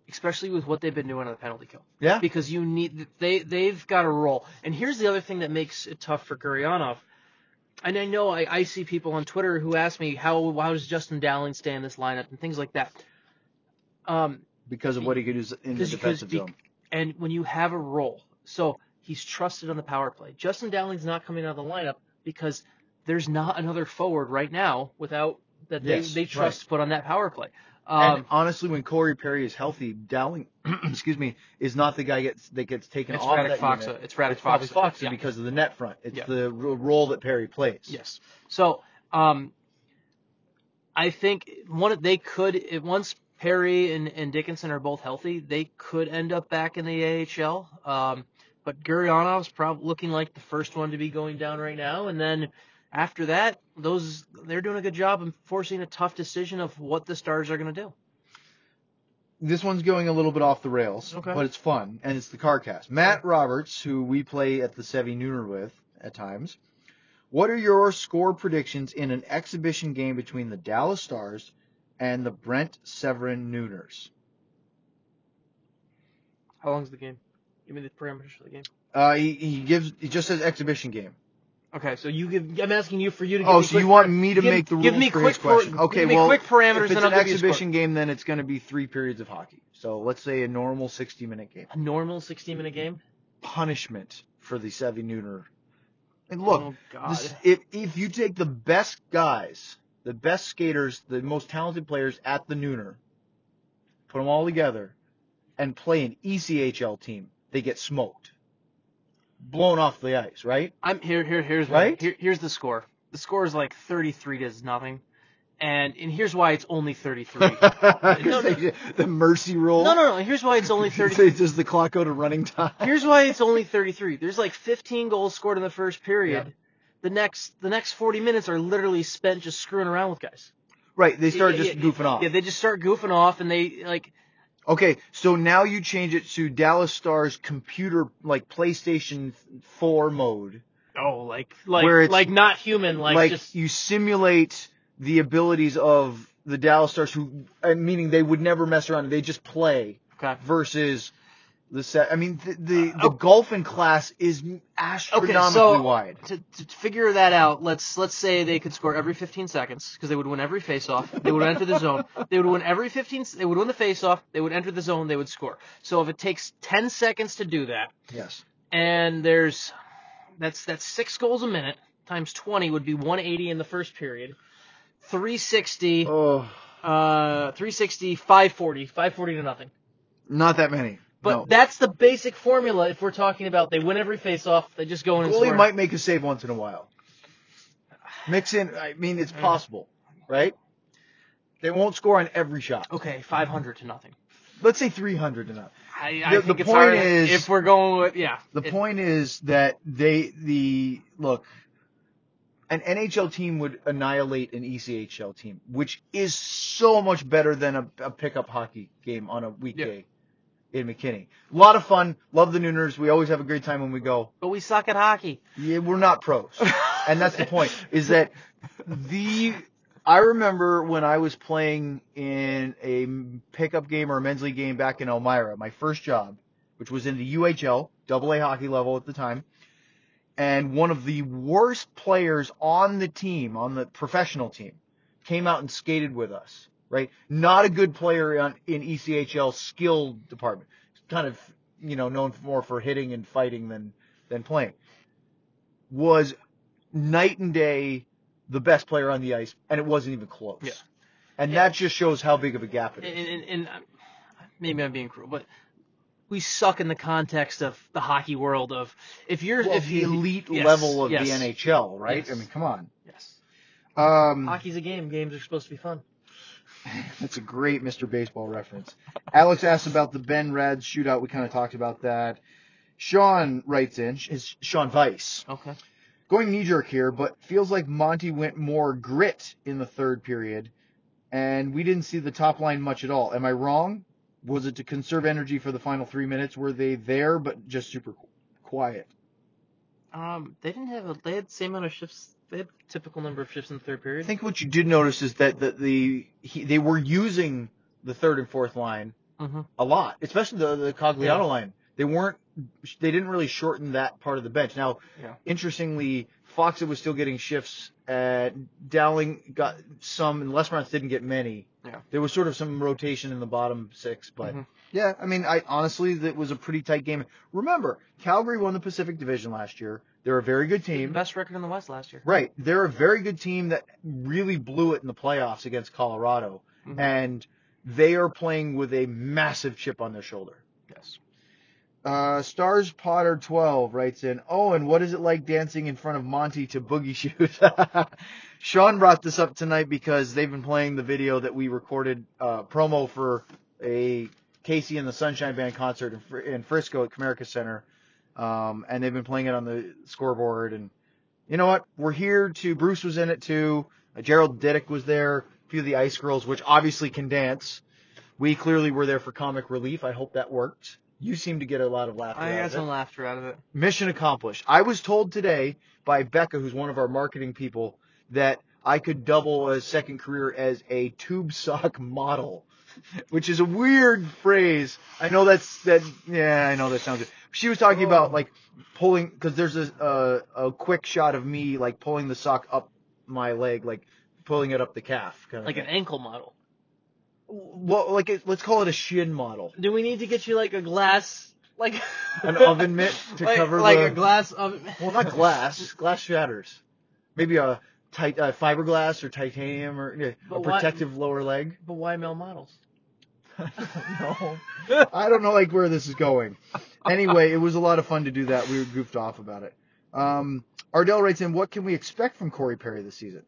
especially with what they've been doing on the penalty kill. Yeah. because you need they they've got to roll. And here's the other thing that makes it tough for Gurianov. And I know I, I see people on Twitter who ask me how how does Justin Dowling stay in this lineup and things like that. Um, Because of what he could do in the defensive be- zone. and when you have a role, so he's trusted on the power play. Justin Dowling's not coming out of the lineup because there's not another forward right now without that they, Yes, they trust to put on that power play. Um, and honestly, when Corey Perry is healthy, Dowling, excuse me, is not the guy gets that gets taken it's off Radek that Faksa. unit. It's Radek It's probably Faksa. Fox Yeah. because of the net front. It's Yeah. the role that Perry plays. Yes. So, um, I think one they could if once Perry and, and Dickinson are both healthy, they could end up back in the AHL. Um, but Gurianov's probably looking like the first one to be going down right now, and then after that, those they're doing a good job of forcing a tough decision of what the Stars are going to do. This one's going a little bit off the rails, Okay. but it's fun, and it's the CarCast. Matt Roberts, who we play at the Sevi Nooner with at times, what are your score predictions in an exhibition game between the Dallas Stars and the Brent Severyn Nooners? How long's the game? Give me the parameters for the game. Uh, he, he gives he just says exhibition game. Okay, so you give. I'm asking you for you to. Give Oh, me so quick you want me to give, make the rules Give me for quick his question? par- Okay, give me well, quick parameters, if it's and an give you a score. exhibition game, then it's going to be three periods of hockey. So let's say a normal 60 minute game. A normal 60 minute game. Punishment for the Sevi Nooner. And look, oh. This, if if you take the best guys, the best skaters, the most talented players at the Nooner, put them all together, and play an ECHL team, they get smoked, blown off the ice, right? I'm here. Here. Here's what- Right? Here, here's the score. The score is like 33 to nothing, and and here's why it's only 33. no. the mercy rule. no, no, no. Here's why it's only 30. Does the clock go to running time? Here's why it's only 33. There's like 15 goals scored in the first period. The next the next 40 minutes are literally spent just screwing around with guys. right, they start Yeah, just yeah, goofing off. Yeah, they just start goofing off, and they like Okay, so now you change it to Dallas Stars computer, like PlayStation 4 mode. oh like like Where it's- like not human, like, like just you simulate the abilities of the Dallas Stars, who uh, meaning they would never mess around; they just play. okay. Versus the set. I mean, the the, the Oh. golf in class is astronomically wide. To, to figure that out, let's let's say they could score every 15 seconds because they would win every faceoff. They would enter the zone. They would win every 15. They would win the faceoff. They would enter the zone. They would score. So if it takes 10 seconds to do that, Yes. and there's that's that's six goals a minute times 20 would be 180 in the first period. 360, Oh, uh, 360, 540, 540 to nothing. not that many. But no. that's the basic formula if we're talking about they win every faceoff, they just go in and goalie might make a save once in a while. Mix in. I mean, it's mm. possible, right? They won't score on every shot. Okay, 500 to nothing. Let's say 300 enough. I, I The- think the it's point hard is- if we're going with yeah. The point is that they the look an NHL team would annihilate an ECHL team, which is so much better than a, a pickup hockey game on a weekday in McKinney. A lot of fun. Love the Nooners. We always have a great time when we go. but we suck at hockey. Yeah, we're not pros. and that's the point is that the I remember when I was playing in a pickup game or a men's league game back in Elmira, my first job, which was in the UHL, double A hockey level at the time. And one of the worst players on the team, on the professional team, came out and skated with us, right? Not a good player on, in ECHL skill department. Kind of, you know, known more for hitting and fighting than, than playing was night and day the best player on the ice, and it wasn't even close. Yeah. And that just shows how big of a gap it And, and, and uh, maybe I'm being cruel, but we suck in the context of the hockey world of if you're Well, if the you elite yes, level of yes, the NHL, right? Yes. I mean, come on. Yes. Um, Hockey's a game. Games are supposed to be fun. that's a great Mr. Baseball reference. Alex asked about the Ben Rads shootout. We kind of talked about that. Sean writes in, is Sean Weiss. Okay. Going knee jerk here, but feels like Monty went more grit in the third period, and we didn't see the top line much at all. Am I wrong? Was it to conserve energy for the final three minutes? Were they there, but just super quiet? Um, they didn't have a, they had the same amount of shifts. They had a typical number of shifts in the third period. I think what you did notice is that the, the he, they were using the third and fourth line Mm-hmm. a lot, especially the the Cogliano Yeah. line. They weren't they didn't really shorten that part of the bench. Now, Yeah. interestingly, Faksa was still getting shifts. At Dowling got some, and Lesperance didn't get many. Yeah. There was sort of some rotation in the bottom six, but Mhm. yeah, I mean, I honestly, that was a pretty tight game. Remember, Calgary won the Pacific Division last year. They're a very good team. Best record in the West last year. Right. They're a very good team that really blew it in the playoffs against Colorado. Mhm. And they are playing with a massive chip on their shoulder. Yes. Uh, Stars Potter 12 writes in, oh, and what is it like dancing in front of Monty to Boogie Shoes? Sean brought this up tonight because they've been playing the video that we recorded, uh, promo for a KC and the Sunshine Band concert in, Fr- in Frisco at Comerica Center. Um, and they've been playing it on the scoreboard. And you know what? We're here to, Bruce was in it too. Uh, Gerald Diddick was there. A few of the Ice Girls, which obviously can dance. We clearly were there for comic relief. I hope that worked. You seem to get a lot of laughter I out got of it. some laughter out of it. Mission accomplished. I was told today by Becca, who's one of our marketing people, that I could double a second career as a tube sock model, which is a weird phrase. I know that's that. Yeah, I know that sounds. Good. She was talking about like pulling because there's a, a a quick shot of me like pulling the sock up my leg, like pulling it up the calf, kind of Like an ankle model. well, like it, let's call it a shin model, Do we need to get you like a glass, like an oven mitt to like, cover like the a glass oven? Well, not glass. glass shatters. Maybe a tight uh, fiberglass or titanium or yeah, a But why- protective lower leg. But why male models? I don't know. I don't know like where this is going. Anyway, it was a lot of fun to do that. We were goofed off about it. Um, Ardell writes in, what can we expect from Corey Perry this season?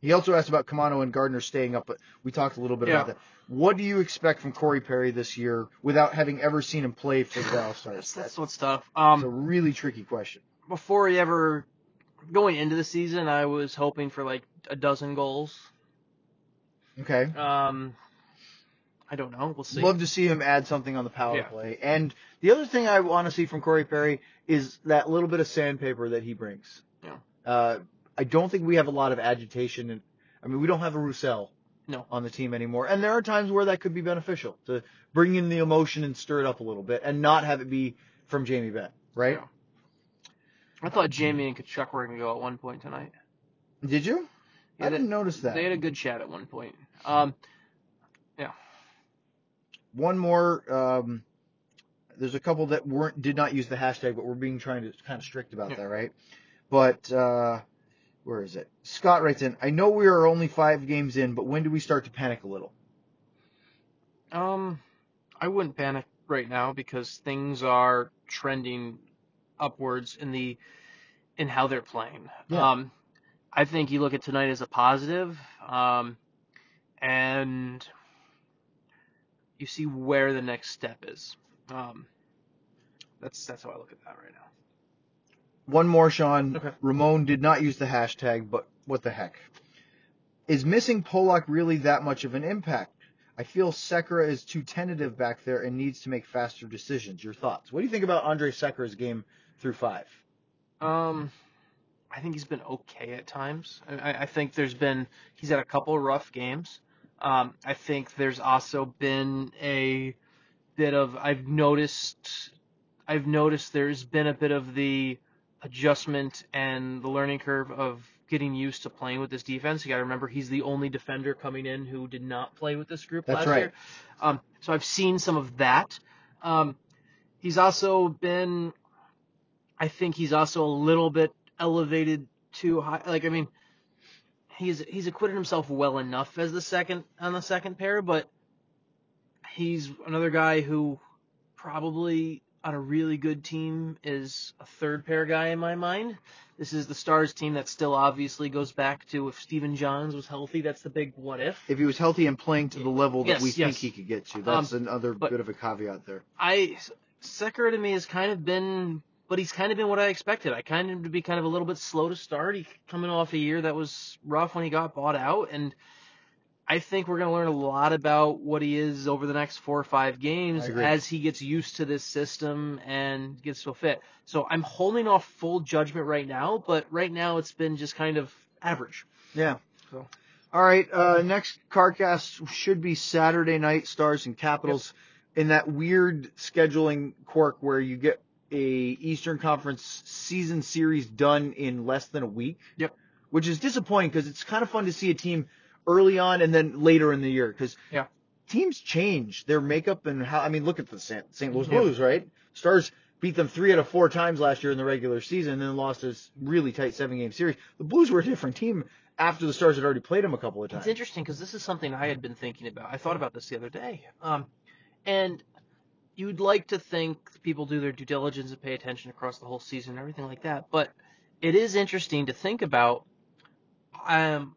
He also asked about Caamano and Gardner staying up, but we talked a little bit about that. What do you expect from Corey Perry this year without having ever seen him play for the Dallas Stars? That's, that's what's tough. It's a Um, really tricky question. before he ever going into the season, I was hoping for like a dozen goals. Okay. Um, I don't know. We'll see. Love to see him add something on the power Yeah. play. And the other thing I want to see from Corey Perry is that little bit of sandpaper that he brings. Yeah. Uh, I don't think we have a lot of agitation. And I mean, we don't have a Roussel No. on the team anymore. And there are times where that could be beneficial to bring in the emotion and stir it up a little bit and not have it be from Jamie Benn, right? Yeah. I thought Jamie and Tkachuk were gonna go at one point tonight. Did you? I didn't notice that. They had a good chat at one point. Um, One more. Um, there's a couple that weren't did not use the hashtag, but we're being trying to kind of strict about Yeah. that, right? But uh, where is it? Scott writes in. I know we are only five games in, but when do we start to panic a little? um, I wouldn't panic right now because things are trending upwards in the in how they're playing. Yeah. Um, I think you look at tonight as a positive, um, and you see where the next step is. Um, that's that's how I look at that right now. One more, Sean. Okay. Ramon did not use the hashtag, but what the heck? Is missing Polak really that much of an impact? I feel Sekera is too tentative back there and needs to make faster decisions. Your thoughts? What do you think about Andre Sekera's game through five? Um, I think he's been okay at times. I, I think there's been he's had a couple rough games. Um, I think there's also been a bit of I've noticed I've noticed there's been a bit of the adjustment and the learning curve of getting used to playing with this defense. You got to remember he's the only defender coming in who did not play with this group That's last right. year. Um, so I've seen some of that. Um, he's also been I think he's also a little bit elevated too high. Like I mean, he's he's acquitted himself well enough as the second on the second pair, but he's another guy who probably on a really good team is a third pair guy in my mind. This is the Stars team that still obviously goes back to if Stephen Johns was healthy, that's the big what if. If he was healthy and playing to the level that Yes, we yes. think he could get to, that's um, another bit of a caveat there. I Sekera to me has kind of been, but he's kind of been what I expected. I kind of to be kind of a little bit slow to start. He coming off a year that was rough when he got bought out, and I think we're going to learn a lot about what he is over the next four or five games as he gets used to this system and gets to fit. So I'm holding off full judgment right now, but right now it's been just kind of average. Yeah. So- All right. Uh, next CarCast should be Saturday night, Stars and Capitals, in that weird scheduling quirk where you get a Eastern Conference season series done in less than a week. Yep. Which is disappointing because it's kind of fun to see a team early on and then later in the year because Yeah. teams change their makeup and how. I mean, look at the St. St. Louis Yeah. Blues, right? Stars beat them three out of four times last year in the regular season and then lost a really tight seven game series. The Blues were a different team after the Stars had already played them a couple of times. It's interesting because this is something I had been thinking about. I thought about this the other day. Um, and you'd like to think people do their due diligence and pay attention across the whole season and everything like that. But it is interesting to think about um,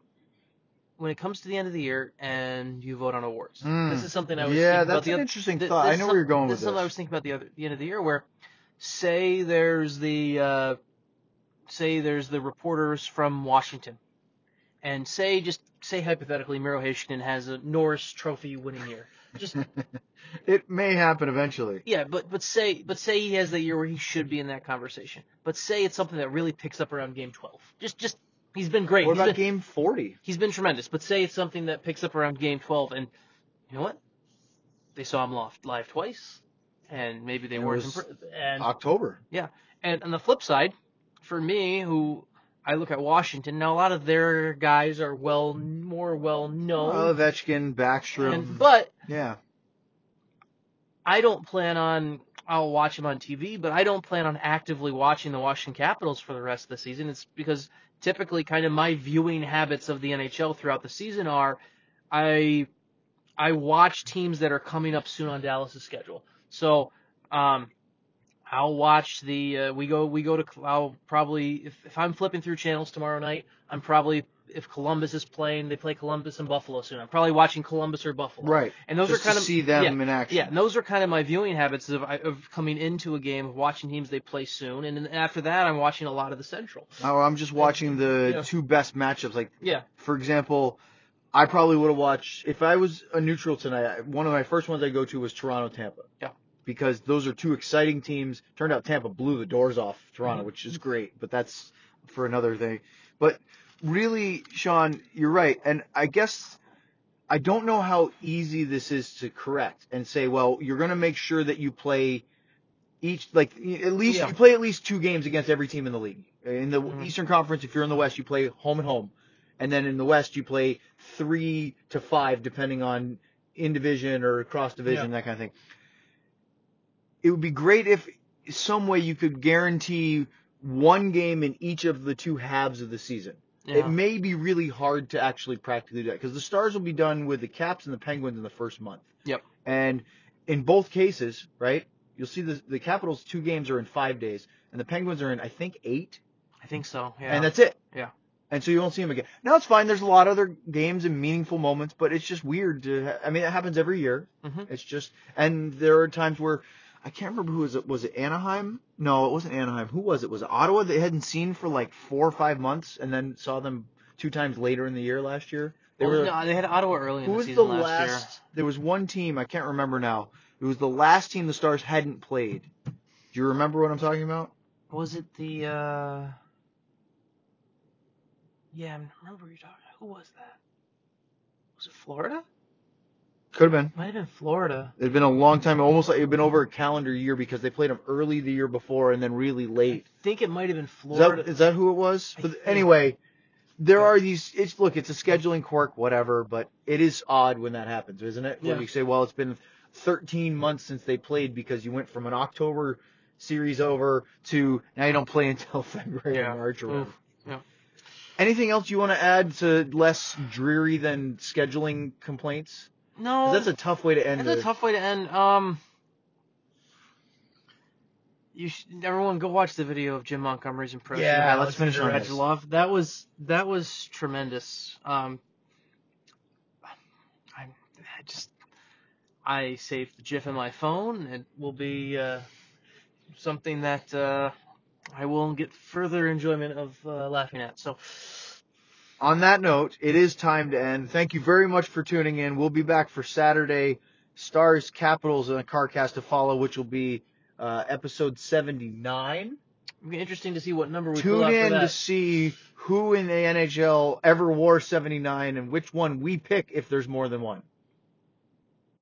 when it comes to the end of the year and you vote on awards. Mm. This is something I was yeah, thinking about that's the an oth- interesting th- thought. I know where you're going this with is something I was thinking about the other the end of the year where say there's the uh, say there's the reporters from Washington and say just say hypothetically Miro Heiskanen has a Norris Trophy winning year. Just it may happen eventually. yeah, but but say but say he has that year where he should be in that conversation. But say it's something that really picks up around game 12. Just just he's been great. What He's about been- game 40? he's been tremendous. But say it's something that picks up around game 12, and you know what? They saw him live, live twice, and maybe they It weren't. impre- and October. Yeah, and on the flip side, for me, who I look at Washington now, a lot of their guys are well more well known, Well, Ovechkin, Backstrom. and, but yeah. I don't plan on. I'll watch them on TV, but I don't plan on actively watching the Washington Capitals for the rest of the season. It's because typically, kind of my viewing habits of the NHL throughout the season are, I, I watch teams that are coming up soon on Dallas' schedule. So, um, I'll watch the. Uh, we go. We go to. I'll probably if if I'm flipping through channels tomorrow night, I'm probably if Columbus is playing, they play Columbus and Buffalo soon. I'm probably watching Columbus or Buffalo. Right. And those Just are kind to of see them yeah, in action. yeah, and those are kind of my viewing habits of of coming into a game, of watching teams they play soon, and then after that, I'm watching a lot of the Central. Oh, I'm just watching the two best matchups. Like, Yeah, for example, I probably would have watched if I was a neutral tonight. One of my first ones I go to was Toronto Tampa. Yeah. Because those are two exciting teams. Turned out Tampa blew the doors off Toronto, Mhm. which is great, but that's for another thing. But really, Sean, you're right, and I guess I don't know how easy this is to correct and say, well, you're going to make sure that you play each like at least Yeah. you play at least two games against every team in the league. In the Mhm. Eastern Conference, if you're in the West, you play home and home, and then in the West, you play three to five depending on in division or cross division, that kind of thing. It would be great if some way you could guarantee one game in each of the two halves of the season. yeah, It may be really hard to actually practically do that because the Stars will be done with the Caps and the Penguins in the first month. Yep. And in both cases, right, you'll see the the Capitals two games are in five days, and the Penguins are in I think eight, I think so. Yeah, and that's it. Yeah. And so you won't see them again. Now it's fine. There's a lot of other games and meaningful moments, but it's just weird to. Ha- I mean, it happens every year. Mhm. It's just, and there are times where I can't remember who was it. Was it Anaheim? No, it wasn't Anaheim. Who was it? Was it Ottawa? They hadn't seen for like four or five months, and then saw them two times later in the year last year. They Well, were. no, they had Ottawa early in who the was the season last, last? There was one team I can't remember now. It was the last team the Stars hadn't played. Do you remember what I'm talking about? Was it the? uh Yeah, I remember you're talking. Who was that? Was it Florida? Could have been. Might have been Florida. It'd been a long time, almost like it'd been over a calendar year because they played them early the year before and then really late. I think it might have been Is Florida. that, is that who it was? I But think- anyway, there are these. It's look, it's a scheduling quirk, whatever. But it is odd when that happens, isn't it? When Yeah. you say, well, it's been 13 months since they played because you went from an October series over to now you don't play until February Yeah. or March or whatever. Yeah. Anything else you want to add to less dreary than scheduling complaints? No, That's a tough way to end That's it. a tough way to end. Um, you should, everyone go watch the video of Jim Montgomery's impression. Yeah, let's finish on this. Radulov. That was that was tremendous. Um, I, I just I saved the GIF in my phone. It will be uh, something that uh, I will get further enjoyment of uh, laughing at. So. On that note, it is time to end. Thank you very much for tuning in. We'll be back for Saturday, Stars Capitals and a CarCast to follow, which will be uh, episode 79. It'll be interesting to see what number we Tune in to see who in the NHL ever wore 79 and which one we pick if there's more than one.